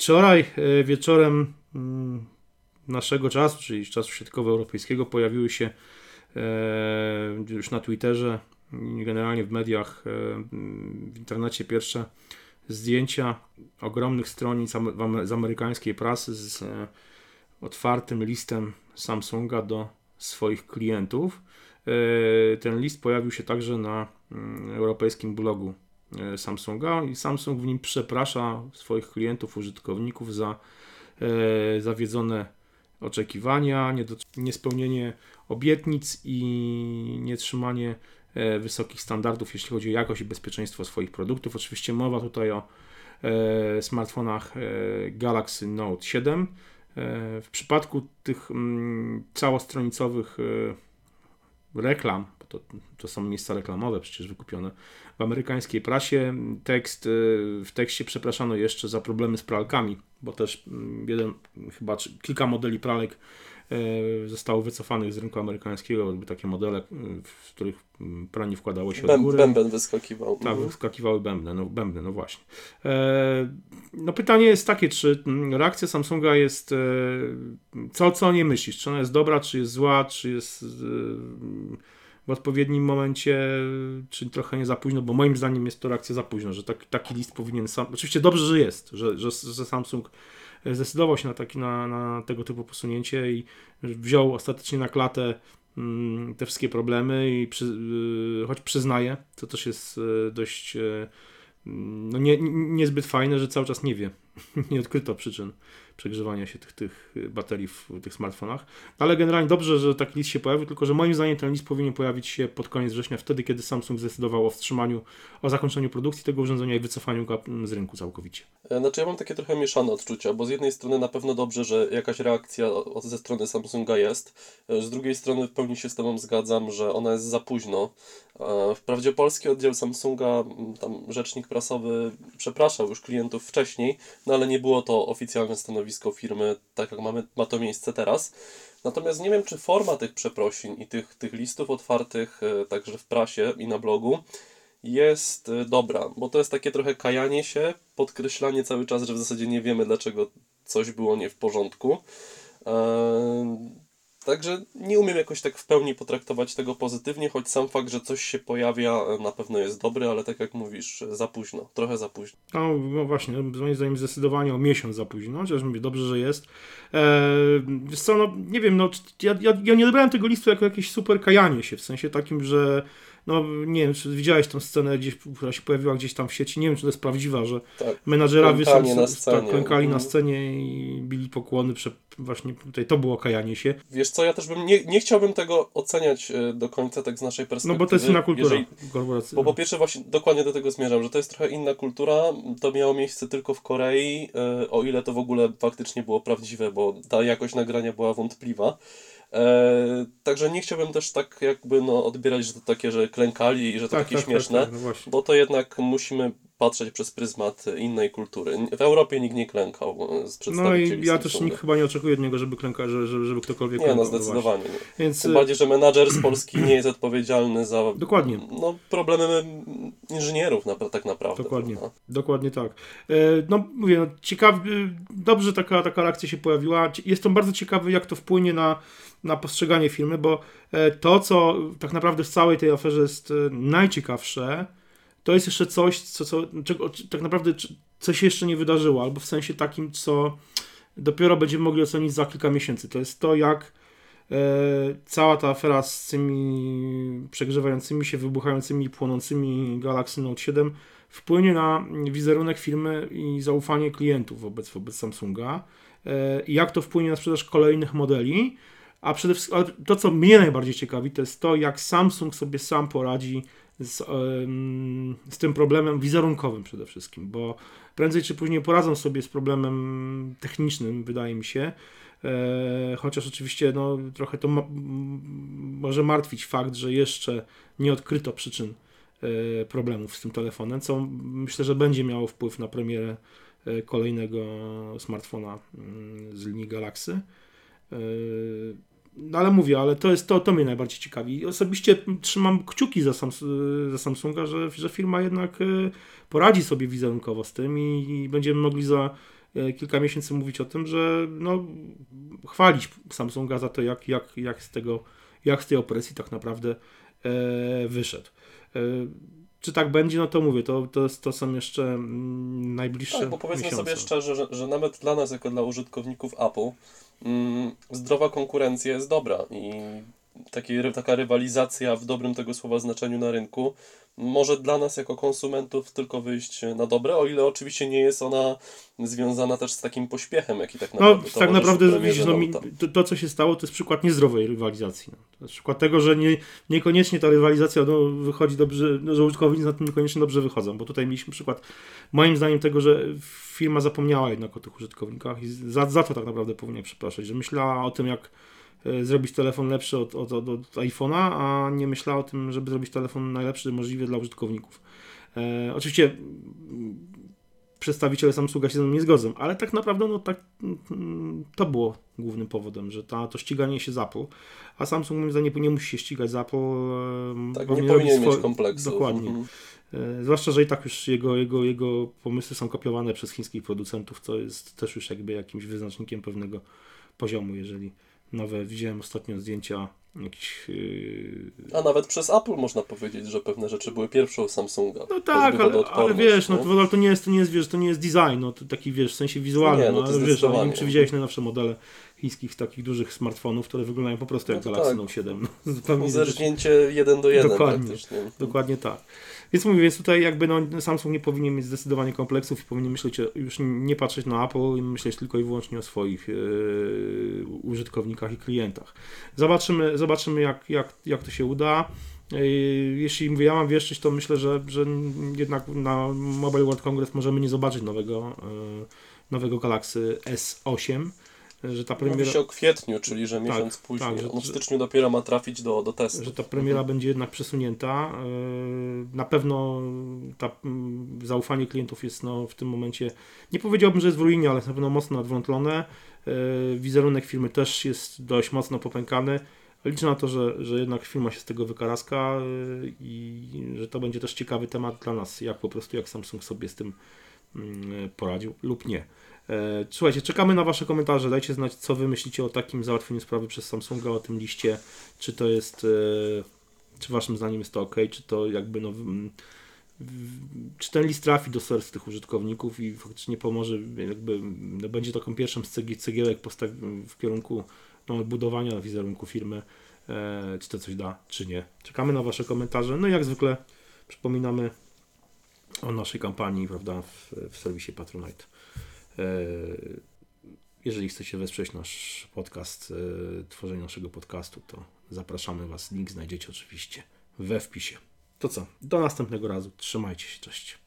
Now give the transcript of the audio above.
Wczoraj e, wieczorem mm, naszego czasu, czyli czasu świadkowo-europejskiego, pojawiły się e, już na Twitterze i generalnie w mediach, e, w internecie pierwsze zdjęcia ogromnych stronic z amerykańskiej prasy z otwartym listem Samsunga do swoich klientów. Ten list pojawił się także na mm, europejskim blogu Samsunga i Samsung w nim przeprasza swoich klientów, użytkowników za e, zawiedzone oczekiwania, niespełnienie obietnic i nietrzymanie e, wysokich standardów, jeśli chodzi o jakość i bezpieczeństwo swoich produktów. Oczywiście mowa tutaj o smartfonach Galaxy Note 7. W przypadku tych mm, całostronicowych reklam, to, to są miejsca reklamowe przecież wykupione w amerykańskiej prasie. Tekst, y, w tekście przepraszano jeszcze za problemy z pralkami, bo też mm, jeden, chyba kilka modeli pralek y, zostało wycofanych z rynku amerykańskiego, były takie modele, y, w których mm, pranie wkładało się Bęb, do góry. Bęben wyskakiwał. Tak, mhm. wyskakiwały bębny, no, bębny, no właśnie. E, no pytanie jest takie, czy mm, reakcja Samsunga jest, e, co, co nie myślisz, czy ona jest dobra, czy jest zła, czy jest w odpowiednim momencie, czy trochę nie za późno, bo moim zdaniem jest to reakcja za późno, że tak, taki list powinien sam. Oczywiście dobrze, że jest, że, że, że Samsung zdecydował się na, taki, na, na tego typu posunięcie i wziął ostatecznie na klatę mm, te wszystkie problemy i przy, y, choć przyznaję, to też jest y, dość y, no nie, niezbyt fajne, że cały czas nie wie, nie odkryto przyczyn przegrzewania się tych, tych baterii w tych smartfonach. Ale generalnie dobrze, że taki list się pojawił, tylko że moim zdaniem ten list powinien pojawić się pod koniec września, wtedy kiedy Samsung zdecydował o wstrzymaniu, o zakończeniu produkcji tego urządzenia i wycofaniu go z rynku całkowicie. E, znaczy ja mam takie trochę mieszane odczucia, bo z jednej strony na pewno dobrze, że jakaś reakcja ze strony Samsunga jest, e, z drugiej strony w pełni się z Tobą zgadzam, że ona jest za późno. E, wprawdzie polski oddział Samsunga, tam rzecznik prasowy przepraszał już klientów wcześniej, no ale nie było to oficjalne stanowisko firmy, tak jak mamy, ma to miejsce teraz. Natomiast nie wiem, czy forma tych przeprosin i tych, tych listów otwartych e, także w prasie i na blogu jest e, dobra, bo to jest takie trochę kajanie się, podkreślanie cały czas, że w zasadzie nie wiemy, dlaczego coś było nie w porządku. Także nie umiem jakoś tak w pełni potraktować tego pozytywnie, choć sam fakt, że coś się pojawia e, na pewno jest dobry, ale tak jak mówisz, za późno, trochę za późno. No, no właśnie, moim zdaniem zdecydowanie o miesiąc za późno, chociaż mówię, dobrze, że jest. Eee, co, no nie wiem, no ja, ja, ja nie odebrałem tego listu jako jakieś super kajanie się, w sensie takim, że no nie wiem, czy widziałeś tą scenę gdzieś, która się pojawiła gdzieś tam w sieci, nie wiem, czy to jest prawdziwa, że tak, menadżerowie są, na tak, klękali na mhm. scenie i bili pokłony, prze, właśnie tutaj to było kajanie się. Wiesz co, ja też bym, nie, nie chciałbym tego oceniać e, do końca tak z naszej perspektywy. No bo to jest inna kultura jeżeli, Bo po pierwsze właśnie dokładnie do tego zmierzam, że to jest trochę inna kultura, to miało miejsce tylko w Korei, e, o ile to w ogóle faktycznie było prawdziwe, bo ta jakość nagrania była wątpliwa. E, także nie chciałbym też tak jakby no, odbierać, że to takie, że klękali i że to tak, takie tak, tak śmieszne, tak, no bo to jednak musimy patrzeć przez pryzmat innej kultury. W Europie nikt nie klękał z przedstawicieli No i ja też nikt chyba nie oczekuje od niego, żeby klęka, żeby, żeby ktokolwiek nie, no, klękał. Nie, no zdecydowanie nie. Więc... Tym bardziej, że menadżer z Polski nie jest odpowiedzialny za Dokładnie. No, problemy inżynierów na, tak naprawdę. Dokładnie, prawda? dokładnie tak. E, no mówię, no, ciekawy, dobrze taka, taka reakcja się pojawiła. Jestem bardzo ciekawy, jak to wpłynie na na postrzeganie filmy, bo e, to, co tak naprawdę w całej tej aferze jest e, najciekawsze, to jest jeszcze coś, co, co czego, tak naprawdę co się jeszcze nie wydarzyło, albo w sensie takim, co dopiero będziemy mogli ocenić za kilka miesięcy. To jest to, jak e, cała ta afera z tymi przegrzewającymi się, wybuchającymi i płonącymi Galaxy Note 7 wpłynie na wizerunek firmy i zaufanie klientów wobec, wobec Samsunga. E, I jak to wpłynie na sprzedaż kolejnych modeli, a przede wszystkim to, co mnie najbardziej ciekawi, to jest to, jak Samsung sobie sam poradzi z, z tym problemem wizerunkowym przede wszystkim, bo prędzej czy później poradzą sobie z problemem technicznym, wydaje mi się. E, chociaż oczywiście no, trochę to ma, może martwić fakt, że jeszcze nie odkryto przyczyn e, problemów z tym telefonem, co myślę, że będzie miało wpływ na premierę e, kolejnego smartfona mm, z linii Galaxy. No ale mówię, ale to jest to, to mnie najbardziej ciekawi. Osobiście trzymam kciuki za, za Samsunga, że, że firma jednak poradzi sobie wizerunkowo z tym i, i będziemy mogli za kilka miesięcy mówić o tym, że no, chwalić Samsunga za to, jak, jak, jak, z, tego, jak z tej opresji tak naprawdę e, wyszedł. E, czy tak będzie, no to mówię, to, to, to są jeszcze mm, najbliższe Tak, bo powiedzmy miesiące. sobie szczerze, że, że nawet dla nas, jako dla użytkowników Apple, mm, zdrowa konkurencja jest dobra i taki, taka rywalizacja w dobrym tego słowa znaczeniu na rynku może dla nas jako konsumentów tylko wyjść na dobre, o ile oczywiście nie jest ona związana też z takim pośpiechem, jaki tak No, naprawdę tak towarzyszy naprawdę premierze widzisz, no, to, to, co się stało, to jest przykład niezdrowej rywalizacji. No. To jest przykład tego, że nie, niekoniecznie ta rywalizacja no, wychodzi dobrze, no, że użytkownicy na tym niekoniecznie dobrze wychodzą, bo tutaj mieliśmy przykład, moim zdaniem, tego, że firma zapomniała jednak o tych użytkownikach i za, za to tak naprawdę powinien przepraszać, że myślała o tym, jak zrobić telefon lepszy od, od, od, od iPhone'a, a nie myślała o tym, żeby zrobić telefon najlepszy możliwie dla użytkowników. E, oczywiście mm, przedstawiciele Samsunga się ze mną nie zgodzą, ale tak naprawdę no, tak, mm, to było głównym powodem, że ta, to ściganie się z Apple, a Samsung moim zdaniem nie, musi się ścigać z Apple. e, Tak, powinien nie powinien mieć kompleksu. Dokładnie. Mhm. E, Zwłaszcza, że i tak już jego, jego, jego pomysły są kopiowane przez chińskich producentów, co jest też już jakby jakimś wyznacznikiem pewnego poziomu, jeżeli nowe, widziałem ostatnio zdjęcia jakichś... yy, A nawet przez Apple można powiedzieć, że pewne rzeczy były pierwszą Samsunga. No tak, ale, ale wiesz, no to, ale to nie jest, to nie jest, wiesz, to nie jest design, no to taki, wiesz, w sensie wizualnym, Nie, no, no ale wiesz, ale nie wiem, czy widziałeś najnowsze modele chińskich takich dużych smartfonów, które wyglądają po prostu jak No Galaxy tak. Note 7. No, zupełnie Zerżnięcie jeden do jeden Dokładnie. Dokładnie tak. Więc mówię, więc tutaj jakby no, Samsung nie powinien mieć zdecydowanie kompleksów i powinien myśleć, już nie patrzeć na Apple i myśleć tylko i wyłącznie o swoich yy, użytkownikach i klientach. Zobaczymy, zobaczymy jak, jak, jak to się uda. Yy, Jeśli mówię, ja mam wieszczyć, to myślę, że, że jednak na Mobile World Congress możemy nie zobaczyć nowego, yy, nowego Galaxy S8, że ta Mówi premiera, się o kwietniu, czyli że miesiąc później. tak, że- On w styczniu dopiero ma trafić do, do testu. że ta premiera będzie jednak przesunięta. Yy, Na pewno ta, zaufanie klientów jest no, w tym momencie, nie powiedziałbym, że jest w ruinie, ale jest na pewno mocno nadwątlone. Yy, Wizerunek firmy też jest dość mocno popękany. Liczę na to, że, że jednak firma się z tego wykaraska yy, i że to będzie też ciekawy temat dla nas, jak po prostu jak Samsung sobie z tym mm, poradził lub nie. E, Słuchajcie, czekamy na Wasze komentarze. Dajcie znać, co Wy myślicie o takim załatwieniu sprawy przez Samsunga, o tym liście. Czy to jest, e, czy Waszym zdaniem jest to ok, czy to jakby no, czy ten list trafi do serc tych użytkowników i faktycznie pomoże, jakby no, będzie taką pierwszą z cegie- cegiełek w kierunku no, budowania wizerunku firmy, e, czy to coś da, czy nie. Czekamy na Wasze komentarze. No i jak zwykle przypominamy o naszej kampanii, prawda, w, w serwisie Patronite. E, Jeżeli chcecie wesprzeć nasz podcast, e, tworzenie naszego podcastu, to zapraszamy Was. Link znajdziecie oczywiście we wpisie. To co? Do następnego razu. Trzymajcie się. Cześć.